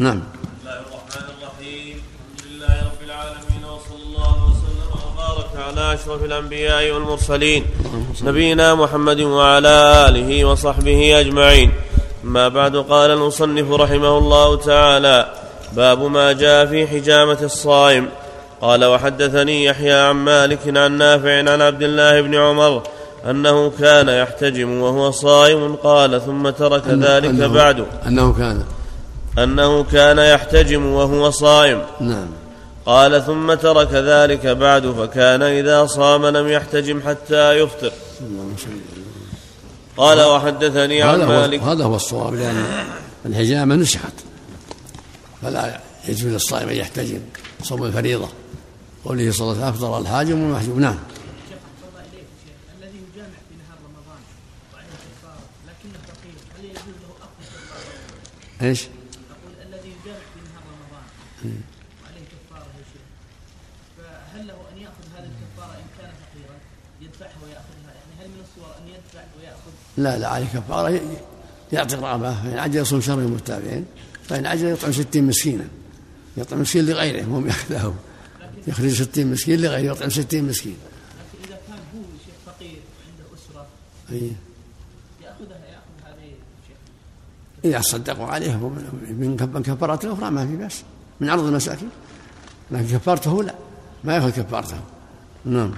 نعم. بسم الله الرحمن الرحيم. الحمد لله رب العالمين وصلى الله وسلم وبارك على أشرف الأنبياء والمرسلين نبينا محمد وعلى آله وصحبه أجمعين. أما بعد قال المصنف رحمه الله تعالى باب ما جاء في حجامة الصائم. قال وحدثني يحيى عن مالك عن نافع عن عبد الله بن عمر أنه كان يحتجم وهو صائم قال ثم ترك ذلك أنه بعد. أنه كان أنه كان يحتجم وهو صائم. نعم. قال ثم ترك ذلك بعد فكان إذا صام لم يحتجم حتى يفطر. قال وحدثني عن مالك. هذا هو الصواب لأن الحجامة نسخت فلا يجوز للصائم أن يحتجم صوم الفريضة. قوله صلى الله عليه وسلم أفطر الحاجم والمحجوم نعم. شيخ أحسن الله إليك شيخ الذي يجامع في نهار رمضان وعليه كفارة لكنه فقير هل يجوز له أخذ كفارة؟ إيش؟ أقول الذي يجامع في نهار رمضان وعليه كفارة يا شيخ فهل له أن يأخذ هذه الكفارة إن كان فقيرا يدفعها ويأخذها يعني هل من الصور أن يدفع ويأخذ لا لا عليه كفارة يعطي الرغبة فإن عجل يصوم شهر المتابعين فإن عجل يطعم ستين مسكينا. يطعم مسكين لغيره مو يأخذه يخرج ستين مسكين لغيره يطعم ستين مسكين. لكن إذا كان هو شيخ فقير وعنده أسرة أي. يأخذها يأخذ هذه إذا صدقوا عليه هو من من كفارات الأخرى ما في بأس. من عرض المساكين. لكن كفارته لا ما يأخذ كفارته. نعم.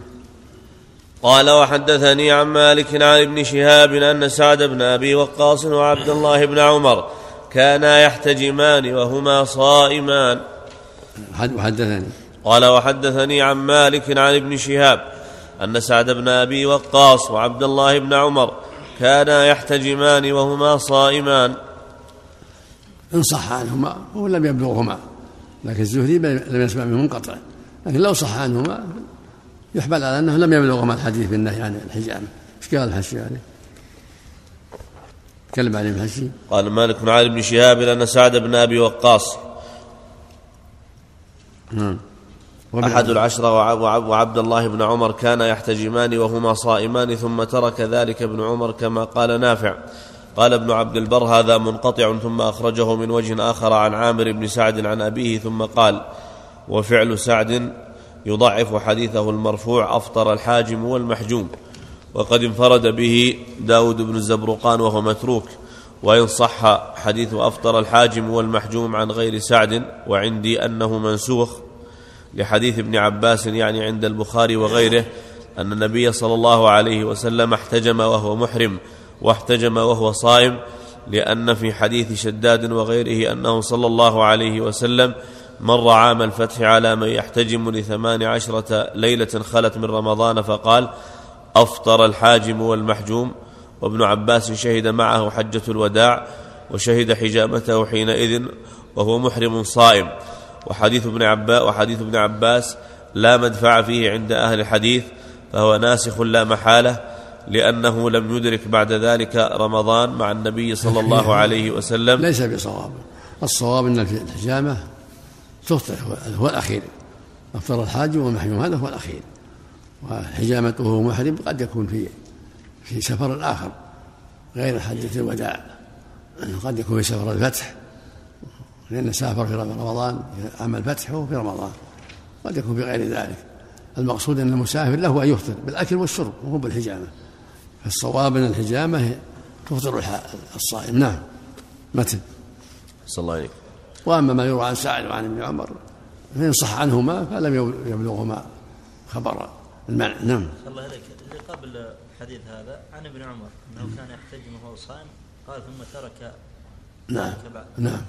قال وحدثني عن مالك عن ابن شهاب أن سعد بن أبي وقاص وعبد الله بن عمر كانا يحتجمان وهما صائمان. حد- وحدثني. قال وحدثني عن مالك عن ابن شهاب أن سعد بن أبي وقاص وعبد الله بن عمر كانا يحتجمان وهما صائمان. إن صح عنهما هو لم يبلغهما لكن الزهري لم يسمع منه منقطع لكن لو صح عنهما يحمل على أنه لم يبلغهما الحديث بالنهي عن الحجامة. إيش قال الحشي عليه؟ تكلم عليه الحشي قال مالك عن ابن شهاب أن سعد بن أبي وقاص. نعم. أحد العشرة وع- وع- وعبد الله بن عمر كان يحتجمان وهما صائمان ثم ترك ذلك ابن عمر كما قال نافع. قال ابن عبد البر هذا منقطع ثم أخرجه من وجه آخر عن عامر بن سعد عن أبيه ثم قال وفعل سعد يضعف حديثه المرفوع أفطر الحاجم والمحجوم. وقد انفرد به داود بن الزبرقان وهو متروك. وإن صح حديث أفطر الحاجم والمحجوم عن غير سعد وعندي أنه منسوخ لحديث ابن عباس يعني عند البخاري وغيره أن النبي صلى الله عليه وسلم احتجم وهو محرم واحتجم وهو صائم لأن في حديث شداد وغيره أنه صلى الله عليه وسلم مر عام الفتح على من يحتجم لثمان عشرة ليلة خلت من رمضان فقال أفطر الحاجم والمحجوم. وابن عباس شهد معه حجة الوداع وشهد حجامته حينئذ وهو محرم صائم. وحديث ابن عباس وحديث ابن عباس لا مدفع فيه عند أهل الحديث فهو ناسخ لا محالة لأنه لم يدرك بعد ذلك رمضان مع النبي صلى الله عليه وسلم. ليس بصواب. الصواب أن الحجامة تفطر هو- الأخير. أفطر الحاج والمحجوم هذا هو الأخير. وحجامته محرم قد يكون في في سفر آخر غير حجة الوداع. قد يكون في سفر الفتح لأن سافر في رمضان في عام الفتح وهو في رمضان. قد يكون في غير ذلك. المقصود أن المسافر له أن يفطر بالأكل والشرب وهو بالحجامة. فالصواب أن الحجامة تفطر الصائم. نعم. متن. صلى الله عليه وأما ما يروى عن سعد وعن ابن عمر فإن صح عنهما فلم يبلغهما خبر المعنى نعم. الله عليك. اللي قبل الحديث هذا عن ابن عمر أنه كان يحتجم وهو صائم قال ثم ترك. نعم. نعم.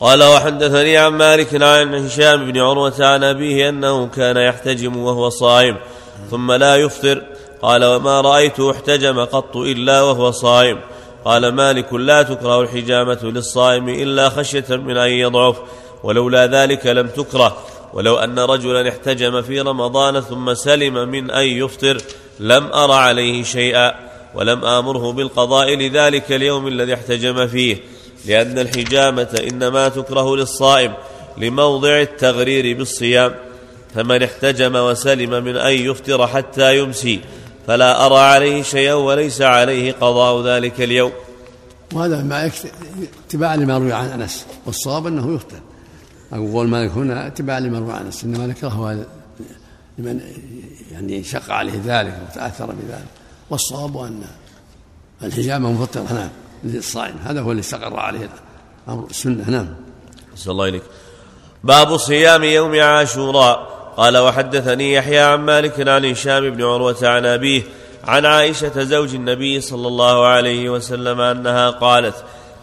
قال وحدثني عن مالك عن هشام بن عروة عن أبيه أنه كان يحتجم وهو صائم ثم لا يفطر. قال وما رأيته احتجم قط إلا وهو صائم. قال مالك لا تكره الحجامة للصائم إلا خشية من أن يضعف ولولا ذلك لم تكره. ولو أن رجلا احتجم في رمضان ثم سلم من أن يفطر لم أر عليه شيئا ولم آمره بالقضاء لذلك اليوم الذي احتجم فيه. لأن الحجامة إنما تكره للصائم لموضع التغرير بالصيام فمن احتجم وسلم من أن يفطر حتى يمسي. فلا أرى عليه شيئا وليس عليه قضاء ذلك اليوم. وهذا ما اتباعا لما روي عن أنس. والصواب أنه يفطر أقول مالك هنا اتباعا لما روي عن أنس. إنما ذكره لمن يعني شق عليه ذلك وتأثر بذلك. والصواب أن الحجامه مفطره نعم. للصائم. هذا هو اللي استقر عليه أمر السنة. نعم. صلى الله عليك باب صيام يوم عاشوراء. قال وحدثني يحيى عن مالك عن هشام بن عروة عن أبيه عن عائشة زوج النبي صلى الله عليه وسلم أنها قالت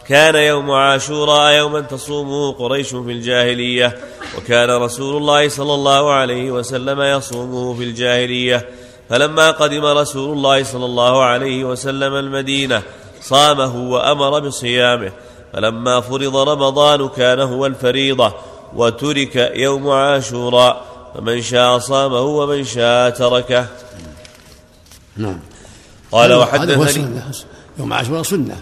كان يوم عاشوراء يوما تصومه قريش في الجاهلية وكان رسول الله صلى الله عليه وسلم يصومه في الجاهلية فلما قدم رسول الله صلى الله عليه وسلم المدينة صامه وأمر بصيامه فلما فرض رمضان كان هو الفريضة وترك يوم عاشوراء فمن شاء صامه ومن شاء تركه. نعم. قال وحدثني سنة يوم عاشوراء سنة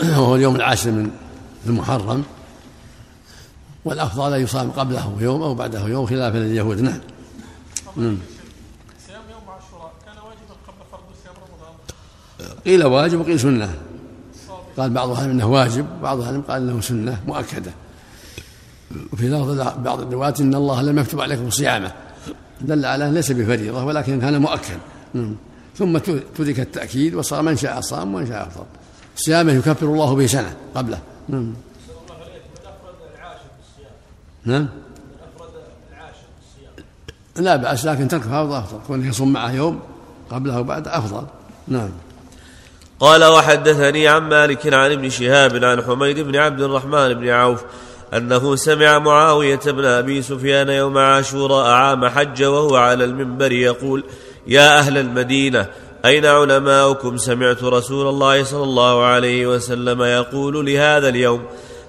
وهو اليوم العاشر من المحرم. والأفضل أن يصام قبله يوم أو بعده يوم خلافا لليهود نعم. نعم. صيام يوم عاشوراء كان واجبا قبل فرض صيام رمضان. قيل واجب وقيل سنة. قال بعض أهل إنه واجب بعض أهل قال إنه سنة مؤكدة. وفي لفظ بعض الروايات إن الله لم يكتب عليكم صيامة. دل على ليس بفريضة ولكن كان مؤكد. نعم. ثم ترك التأكيد وصار من شاء صام ومن شاء أفطر. صيامة يكفر الله به سنة قبله. نعم. نعم. لا بأس لكن ترك فرض أفضل كونه يصوم معه يوم قبله وبعده أفضل. نعم. قال وحدثني عن مالك عن ابن شهاب عن حميد بن عبد الرحمن بن عوف أنه سمع معاوية بن أبي سفيان يوم عاشوراء عام حج وهو على المنبر يقول يا أهل المدينة أين علماؤكم؟ سمعت رسول الله صلى الله عليه وسلم يقول لهذا اليوم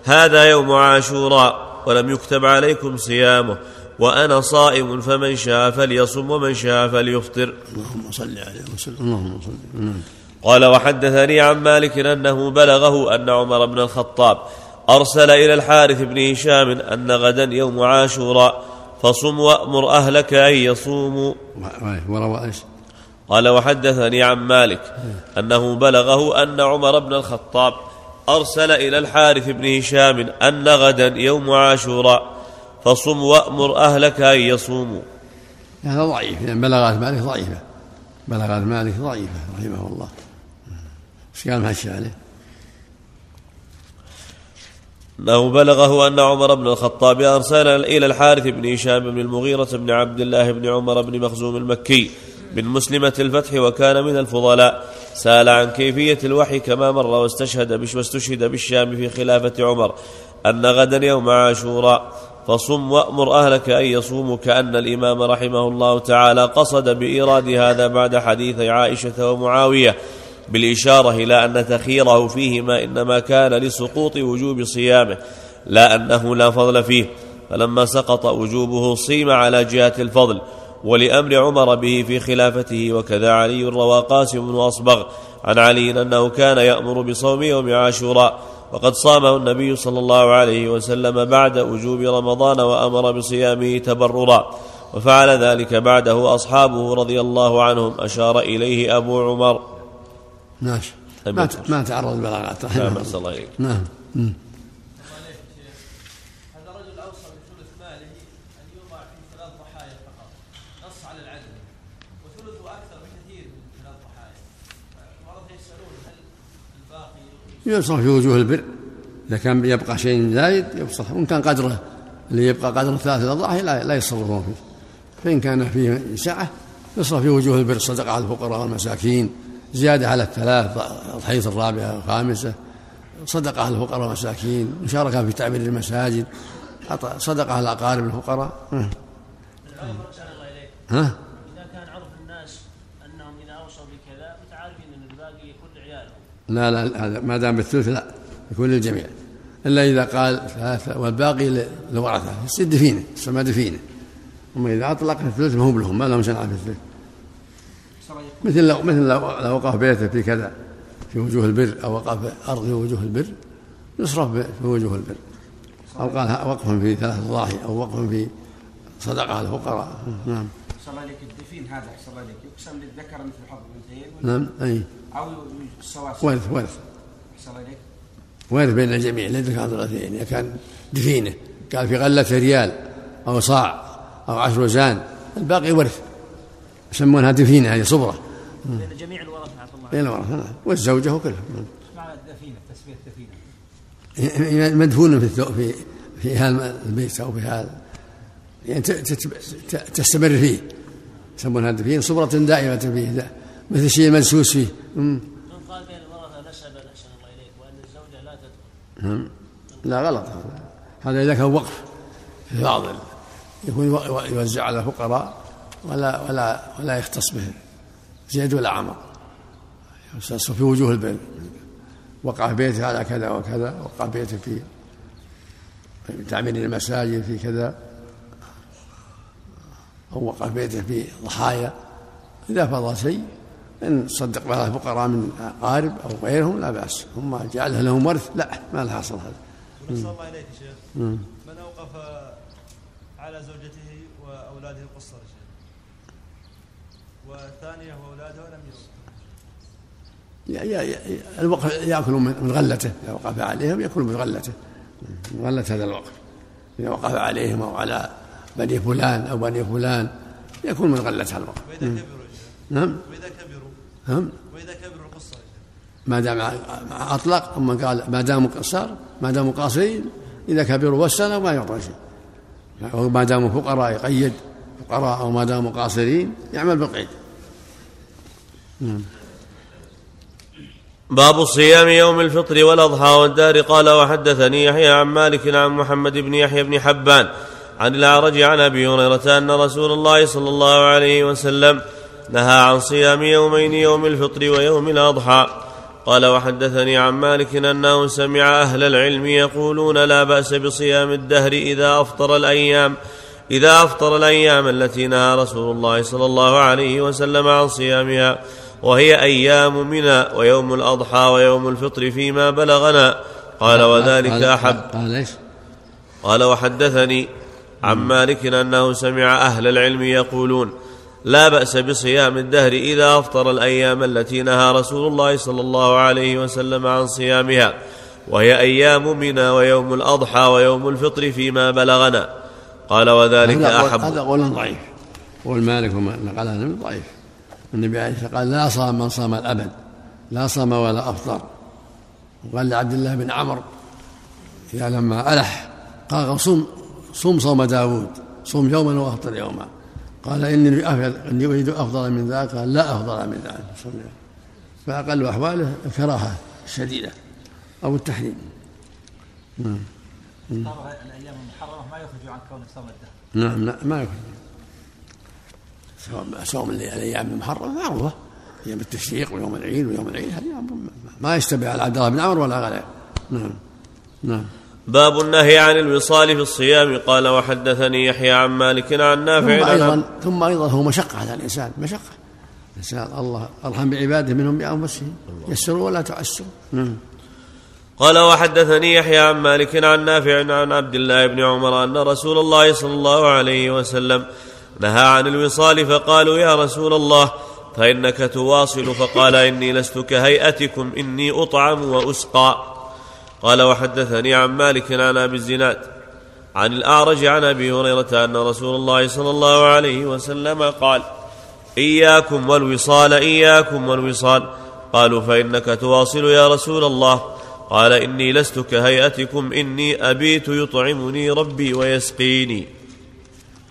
هذا يوم عاشوراء ولم يكتب عليكم صيامه وأنا صائم فمن شاء فليصم ومن شاء فليفطر. اللهم صل عليه وسلم. اللهم صل قال وحدثني عن مالك أنه بلغه أن عمر بن الخطاب أرسل إلى الحارث بن هشام أن غدا يوم عاشوراء فصم وأمر أهلك أن يصوموا وروى إيش؟ قال وحدثني عن مالك أنه بلغه أن عمر بن الخطاب أرسل إلى الحارث بن هشام أن غدا يوم عاشوراء فصم وأمر أهلك أن يصوموا هذا ضعيف لأن بلغات مالك ضعيفة بلغات مالك ضعيفة رحمه الله إيش قال ماشي عليه؟ أنه بلغه أن عمر بن الخطاب أرسل إلى الحارث بن هشام بن المغيرة بن عبد الله بن عمر بن مخزوم المكي من مسلمة الفتح وكان من الفضلاء. سأل عن كيفية الوحي كما مر واستشهد بش واستشهد بالشام في خلافة عمر أن غدا يوم عاشوراء. فصم وأمر أهلك أن يصوموا كأن الإمام رحمه الله تعالى قصد بإيراد هذا بعد حديث عائشة ومعاوية. بالإشارة إلى أن تخيره فيهما إنما كان لسقوط وجوب صيامه لا أنه لا فضل فيه. فلما سقط وجوبه صيم على جهة الفضل ولأمر عمر به في خلافته وكذا علي روى قاسم بن أصبغ عن علي أنه كان يأمر بصوم يوم عاشوراء. وقد صامه النبي صلى الله عليه وسلم بعد وجوب رمضان وأمر بصيامه تبررا. وفعل ذلك بعده أصحابه رضي الله عنهم أشار إليه أبو عمر. ماشي لم ما يذكر. ما تعرض البلاغات نعم. الله أحسن الله إليك نعم. مم. هذا رجل اوصى بثلث ماله أن يوضع في ثلاث ضحايا فقط نص على العدل وثلثه أكثر بكثير من ثلاث ضحايا. مرة يسألون هل الباقي يصرف في وجوه البر إذا كان يبقى شيء زايد يصرف وإن كان قدره اللي يبقى قدر ثلاثة أضعاف لا لا يصرفون فيه. فإن كان فيه سعة يصرف في وجوه البر صدقة على الفقراء والمساكين زيادة على الثلاث الحديث الرابعة والخامسة. صدقة على الفقراء والمساكين مشاركة في تعمير المساجد صدقة على أقارب الفقراء. ها. إذا كان عرف الناس أنهم إذا أوصوا بكذا متعارفين أن الباقي يكون لعيالهم لا لا هذا ما دام بالثلث لا يكون للجميع. إلا إذا قال ثلاثة والباقي للورثه يصير دفينه يسمى دفينة. أما إذا أطلق الثلث ما هو لهم ما لهم شنعه في الثلث. مثل لو مثل لو لو وقف بيته في كذا في وجوه البر أو وقف أرض في وجوه البر يصرف في وجوه البر. أو قال وقف في ثلاث ضاحي أو وقف في صدقة على الفقراء نعم. صلى الله عليك الدفين هذا صلى الله عليك يقسم للذكر مثل حظ الأنثيين؟ نعم أي. أو السواسية ورث ورث الله إليك وارث بين الجميع لا يدرك عن الاثنين إذا كان دفينه قال في غلة ريال أو صاع أو عشر وزان الباقي ورث يسمونها دفينة هذه صبرة. بين جميع الورثه عفى الله بين الورثه نعم. والزوجة وكلها. إيش معنى الدفينة تسمية الدفينة. مدفون في في في هذا البيت أو في هذا. يعني تستمر فيه. يسمونها دفين صبرة دائمة فيه. دا- مثل الشيء المدسوس فيه. من قال بين الورثه نسبا احسن الله إليك وأن الزوجة لا تدخل نعم. لا غلط هذا. هذا إذا كان وقف في فاضل يكون يو- يوزع على الفقراء ولا ولا ولا يختص به. زيد ولا عمر في وجوه البر وقع في بيته على كذا وكذا وقع في بيته في تعمير المساجد في كذا. أو وقع في بيته في ضحايا. إذا فضل شيء إن صدق به الفقراء من أقارب أو غيرهم لا بأس. هم جعلها لهم ورث لا ما لها حصل هذا. الله إليك يا شيخ. من أوقف على زوجته وأولاده القصر يا شيخ؟ والثانية وأولاده لم يا- الوقف يأكل من غلته إذا وقف عليهم يأكل من غلته. من غلة هذا الوقف. إذا وقف عليهم أو على بني فلان أو بني فلان يكون من هذا الوقف. وإذا كبروا نعم. وإذا كبروا. نعم. وإذا كبروا ما دام مع أطلق اما قال ما داموا قصار ما داموا قاصرين إذا كبروا وسنوا ما يعطى شيء وما داموا فقراء يقيد فقراء أو ما داموا قاصرين يعمل بالقيد. باب صيام يوم الفطر والأضحى والدار. قال وحدثني يحيى عن مالك عن محمد بن يحيى بن حبان عن الأعرج عن أبي هريرة أن رسول الله صلى الله عليه وسلم نهى عن صيام يومين يوم الفطر ويوم الأضحى. قال وحدثني عن مالك أنه سمع أهل العلم يقولون لا بأس بصيام الدهر إذا أفطر الأيام. إذا أفطر الأيام التي نهى رسول الله صلى الله عليه وسلم عن صيامها وهي أيام منى ويوم الأضحى ويوم الفطر فيما بلغنا. قال وذلك أحب. قال إيش؟ قال وحدثني عن مالك أنه سمع أهل العلم يقولون لا بأس بصيام الدهر إذا أفطر الأيام التي نهى رسول الله صلى الله عليه وسلم عن صيامها وهي أيام منى ويوم الأضحى ويوم الفطر فيما بلغنا. قال وذلك هذا أحب. هذا قول ضعيف. قول مالك وما نقلها النبي ضعيف. النبي عليه الصلاة قال لا صام من صام الأبد. لا صام ولا أفطر. وقال لعبد الله بن عمرو يا لما ألح قال صوم صوم صوم داود. صوم يوما وأفطر يوما. قال إني أفضل- إني أريد أفضل من ذاك قال لا أفضل من ذاك صوم يوم. فأقل أحواله الكراهه الشديده أو الأيام المحرمة ما يخرج عن كون صوم الدهر. نعم لا ما يكون صوم الأيام المحرمة معروفة. أيام التشريق ويوم العيد ويوم العيد هذه ما يشتبه على عبد الله بن عمرو ولا غيره. نعم نعم. باب النهي عن الوصال في الصيام. قال وحدثني يحيى عن مالك عن ثم نافع عن أيضا ثم أيضا هو مشقة على الإنسان مشقة. الانسان الله أرحم بعباده منهم بأنفسهم. يسروا ولا تعسروا. نعم. قال وحدثني يحيى عن مالك عن نافع عن عبد الله بن عمر أن رسول الله صلى الله عليه وسلم نهى عن الوصال فقالوا يا رسول الله فإنك تواصل فقال إني لست كهيئتكم إني أطعم وأسقى قال وحدثني عن مالك عن أبي الزناد عن الأعرج عن أبي هريرة أن رسول الله صلى الله عليه وسلم قال إياكم والوصال إياكم والوصال قالوا فإنك تواصل يا رسول الله قال إني لست كهيئتكم إني أبيت يطعمني ربي ويسقيني.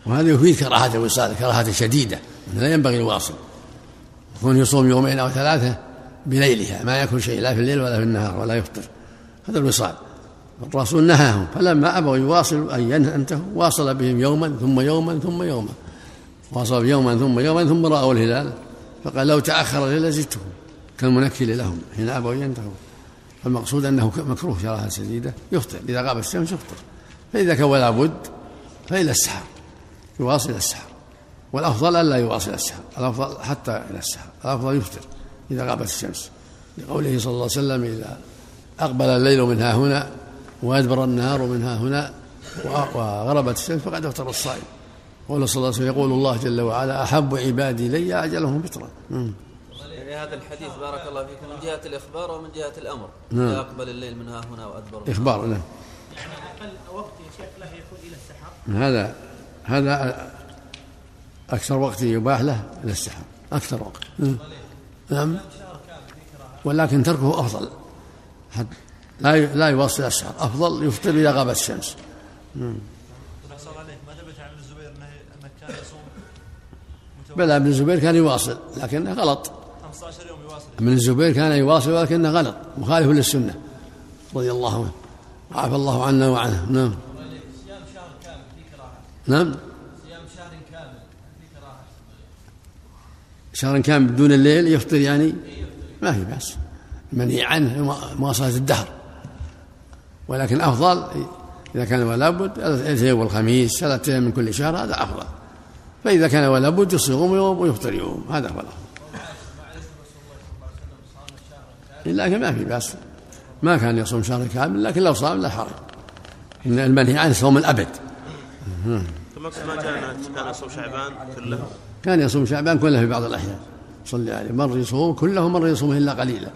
وهذا يفيد كراهة الوصال كراهة شديدة لا ينبغي الواصل. يكون يصوم يومين أو ثلاثة بليلها ما يأكل شيء لا في الليل ولا في النهار ولا يفطر. هذا الوصال. الرسول نهاهم فلما أبوا يواصلوا أن ينتهوا واصل بهم يوما ثم يوما ثم يوما. واصل يوما ثم يوما ثم رأوا الهلال فقال لو تأخر الليل زدتهم كالمنكل لهم حين أبوا ان ينتهوا. فالمقصود أنه مكروه كراهه شديدة يفطر إذا غابت الشمس يفطر فإذا كان ولا بد فإلى السحر يواصل السحر. والأفضل ألا يواصل السحر. الأفضل حتى إلى السحر. الأفضل يفطر إذا غابت الشمس. لقوله صلى الله عليه وسلم إذا أقبل الليل من ها هنا وأدبر النهار من ها هنا وغربت الشمس فقد أفطر الصائم. قول صلى الله عليه وسلم يقول الله جل وعلا أحب عبادي إلي أجلهم فطرا هذا الحديث بارك الله. فيكم من جهة الإخبار ومن جهة الأمر. نعم. أقبل الليل من ها هنا وأدبر. من إخبار نعم. يعني أقل وقت يا شيخ له يكون إلى السحر. هذا هذا أكثر وقت يباح له إلى السحر. أكثر وقت. نعم. ولكن تركه أفضل. لا لا يواصل السحر. أفضل يفطر إذا غابت الشمس. أحسن عليك ما ثبت عن ابن الزبير؟ إنه انه كان يصوم؟ بلى ابن الزبير كان يواصل لكنه غلط. 15 ابن الزبير كان يواصل ولكنه غلط مخالف للسنة. رضي الله عنه. وعفى الله عنا وعنه. نعم. صيام شهر كامل نعم. صيام شهر كامل شهر كان بدون الليل يفطر يعني؟ ما في بأس. منهي عنه مواصلة الدهر. ولكن أفضل إذا كان ولا بد الاثنين والخميس ثلاثة من كل شهر هذا أفضل. فإذا كان ولا بد يصوم يوم ويفطر يوم هذا هو الأفضل لكن ما في بأس. ما كان يصوم شهر كامل لكن لو صام لا حرج. إن المنهي عنه صوم الأبد. المقصود ما كان يصوم شعبان كله؟ كان يصوم شعبان كله في بعض الأحيان. صلي عليه. مر يصوم كله ومر يصوم إلا قليلا.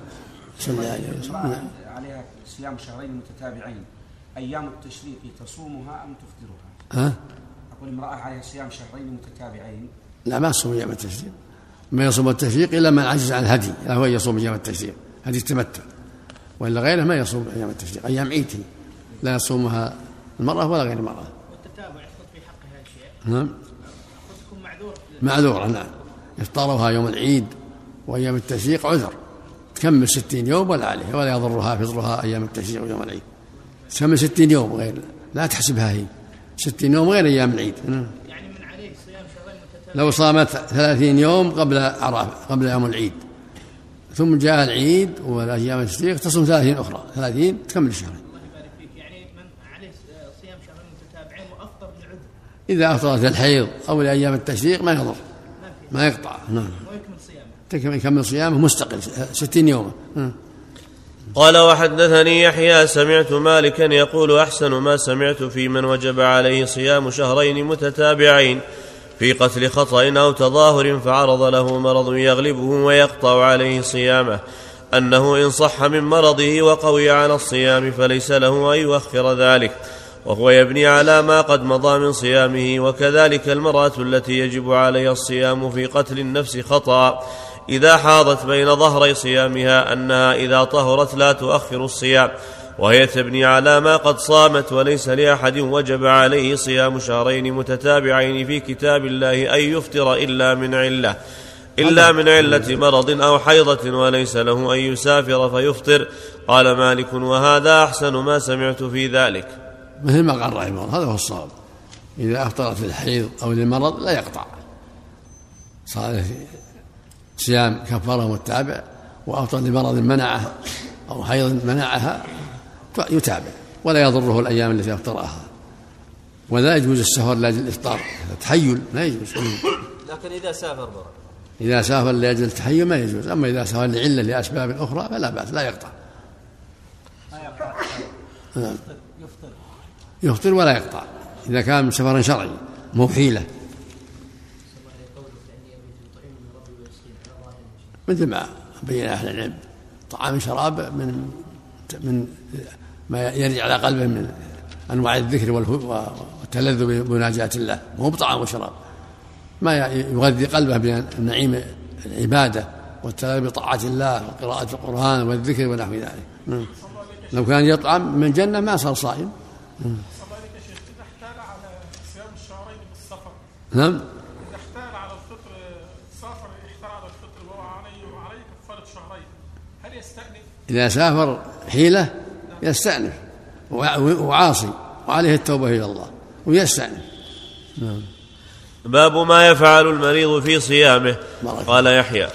صلي عليه وسلم. نعم. عليها صيام شهرين متتابعين. أيام التشريق تصومها أم تفطرها؟ ها؟ أقول امرأة عليها صيام شهرين متتابعين. لا ما يصوم أيام التشريق. ما يصوم التشريق إلا من عجز عن الهدي لا هو يصوم أيام التشريق. هدي التمتع وإلا غيره ما يصوم أيام التشريق أيام عيد. لا يصومها المرأة ولا غير المرأة. والتتابع يحصل في حقها شيء نعم. قد تكون معذور معذورة نعم. إفطارها يوم العيد وأيام التشريق عذر. تكمل ستين يوم ولا عليه ولا يضرها فطرها أيام التشريق ويوم العيد. تكمل ستين يوم غير لا تحسبها هي. ستين يوم غير أيام العيد. نعم. يعني من عليه صيام شهرين متتابعين لو صامت ثلاثين يوم قبل عرفة قبل يوم العيد. ثم جاء العيد والأيام التشريق تصوم ثلاثين أخرى ثلاثين تكمل الشهر الله يبارك فيك يعني من عليه صيام شهرين متتابعين وأفطر لعذر إذا أفطرت الحيض أو لأيام التشريق ما يضر ما يقطع نعم. ويكمل صيامه. تكمل يكمل صيامه مستقل ستين يوما. نعم. قال وحدثني يحيى سمعت مالكا يقول أحسن ما سمعت في من وجب عليه صيام شهرين متتابعين. في قتل خطأ أو تظاهر فعرض له مرض يغلبه ويقطع عليه صيامه. أنه إن صح من مرضه وقوي على الصيام فليس له أن يؤخر ذلك. وهو يبني على ما قد مضى من صيامه وكذلك المرأة التي يجب عليها الصيام في قتل النفس خطأ. إذا حاضت بين ظهري صيامها أنها إذا طهرت لا تؤخر الصيام. وهي تبني على ما قد صامت وليس لأحد وجب عليه صيام شهرين متتابعين في كتاب الله أن يفطر إلا من علة إلا من علة مرض أو حيضة وليس له أن يسافر فيفطر. قال مالك وهذا أحسن ما سمعت في ذلك. مثل ما قال رحمه الله هذا هو الصواب. إذا أفطرت للحيض أو للمرض لا يقطع. صار صيام كفارة متابع وأفطر لمرض منعه أو حيض منعها يتابع ولا يضره الأيام التي أفطرها ولا يجوز السفر لأجل الإفطار. تحيل لا يجوز. لكن إذا سافر برا. إذا سافر لأجل التحيل ما يجوز. أما إذا سافر لعلة لأسباب أخرى فلا بأس لا يقطع. ما يقطع نعم. يفطر ولا يقطع. إذا كان من سفر شرعي مو حيلة. مثل ما بين أهل العلم طعام شراب من من ما يرجع على قلبه من أنواع الذكر والتلذذ بمناجاة الله. مو بطعام وشراب. ما يغذي قلبه بنعيم العبادة والتلذذ بطاعة الله وقراءة القرآن والذكر ونحو ذلك. لو كان يطعم من جنة ما صار صائم. نعم. احتال على الفطر سافر احتال على الفطر عليه وعليه شهرين هل؟ إذا سافر حيلة يستأنف وع- وعاصي وعليه التوبة إلى الله ويستأنف. نعم. باب ما يفعل المريض في صيامه. قال يحيى.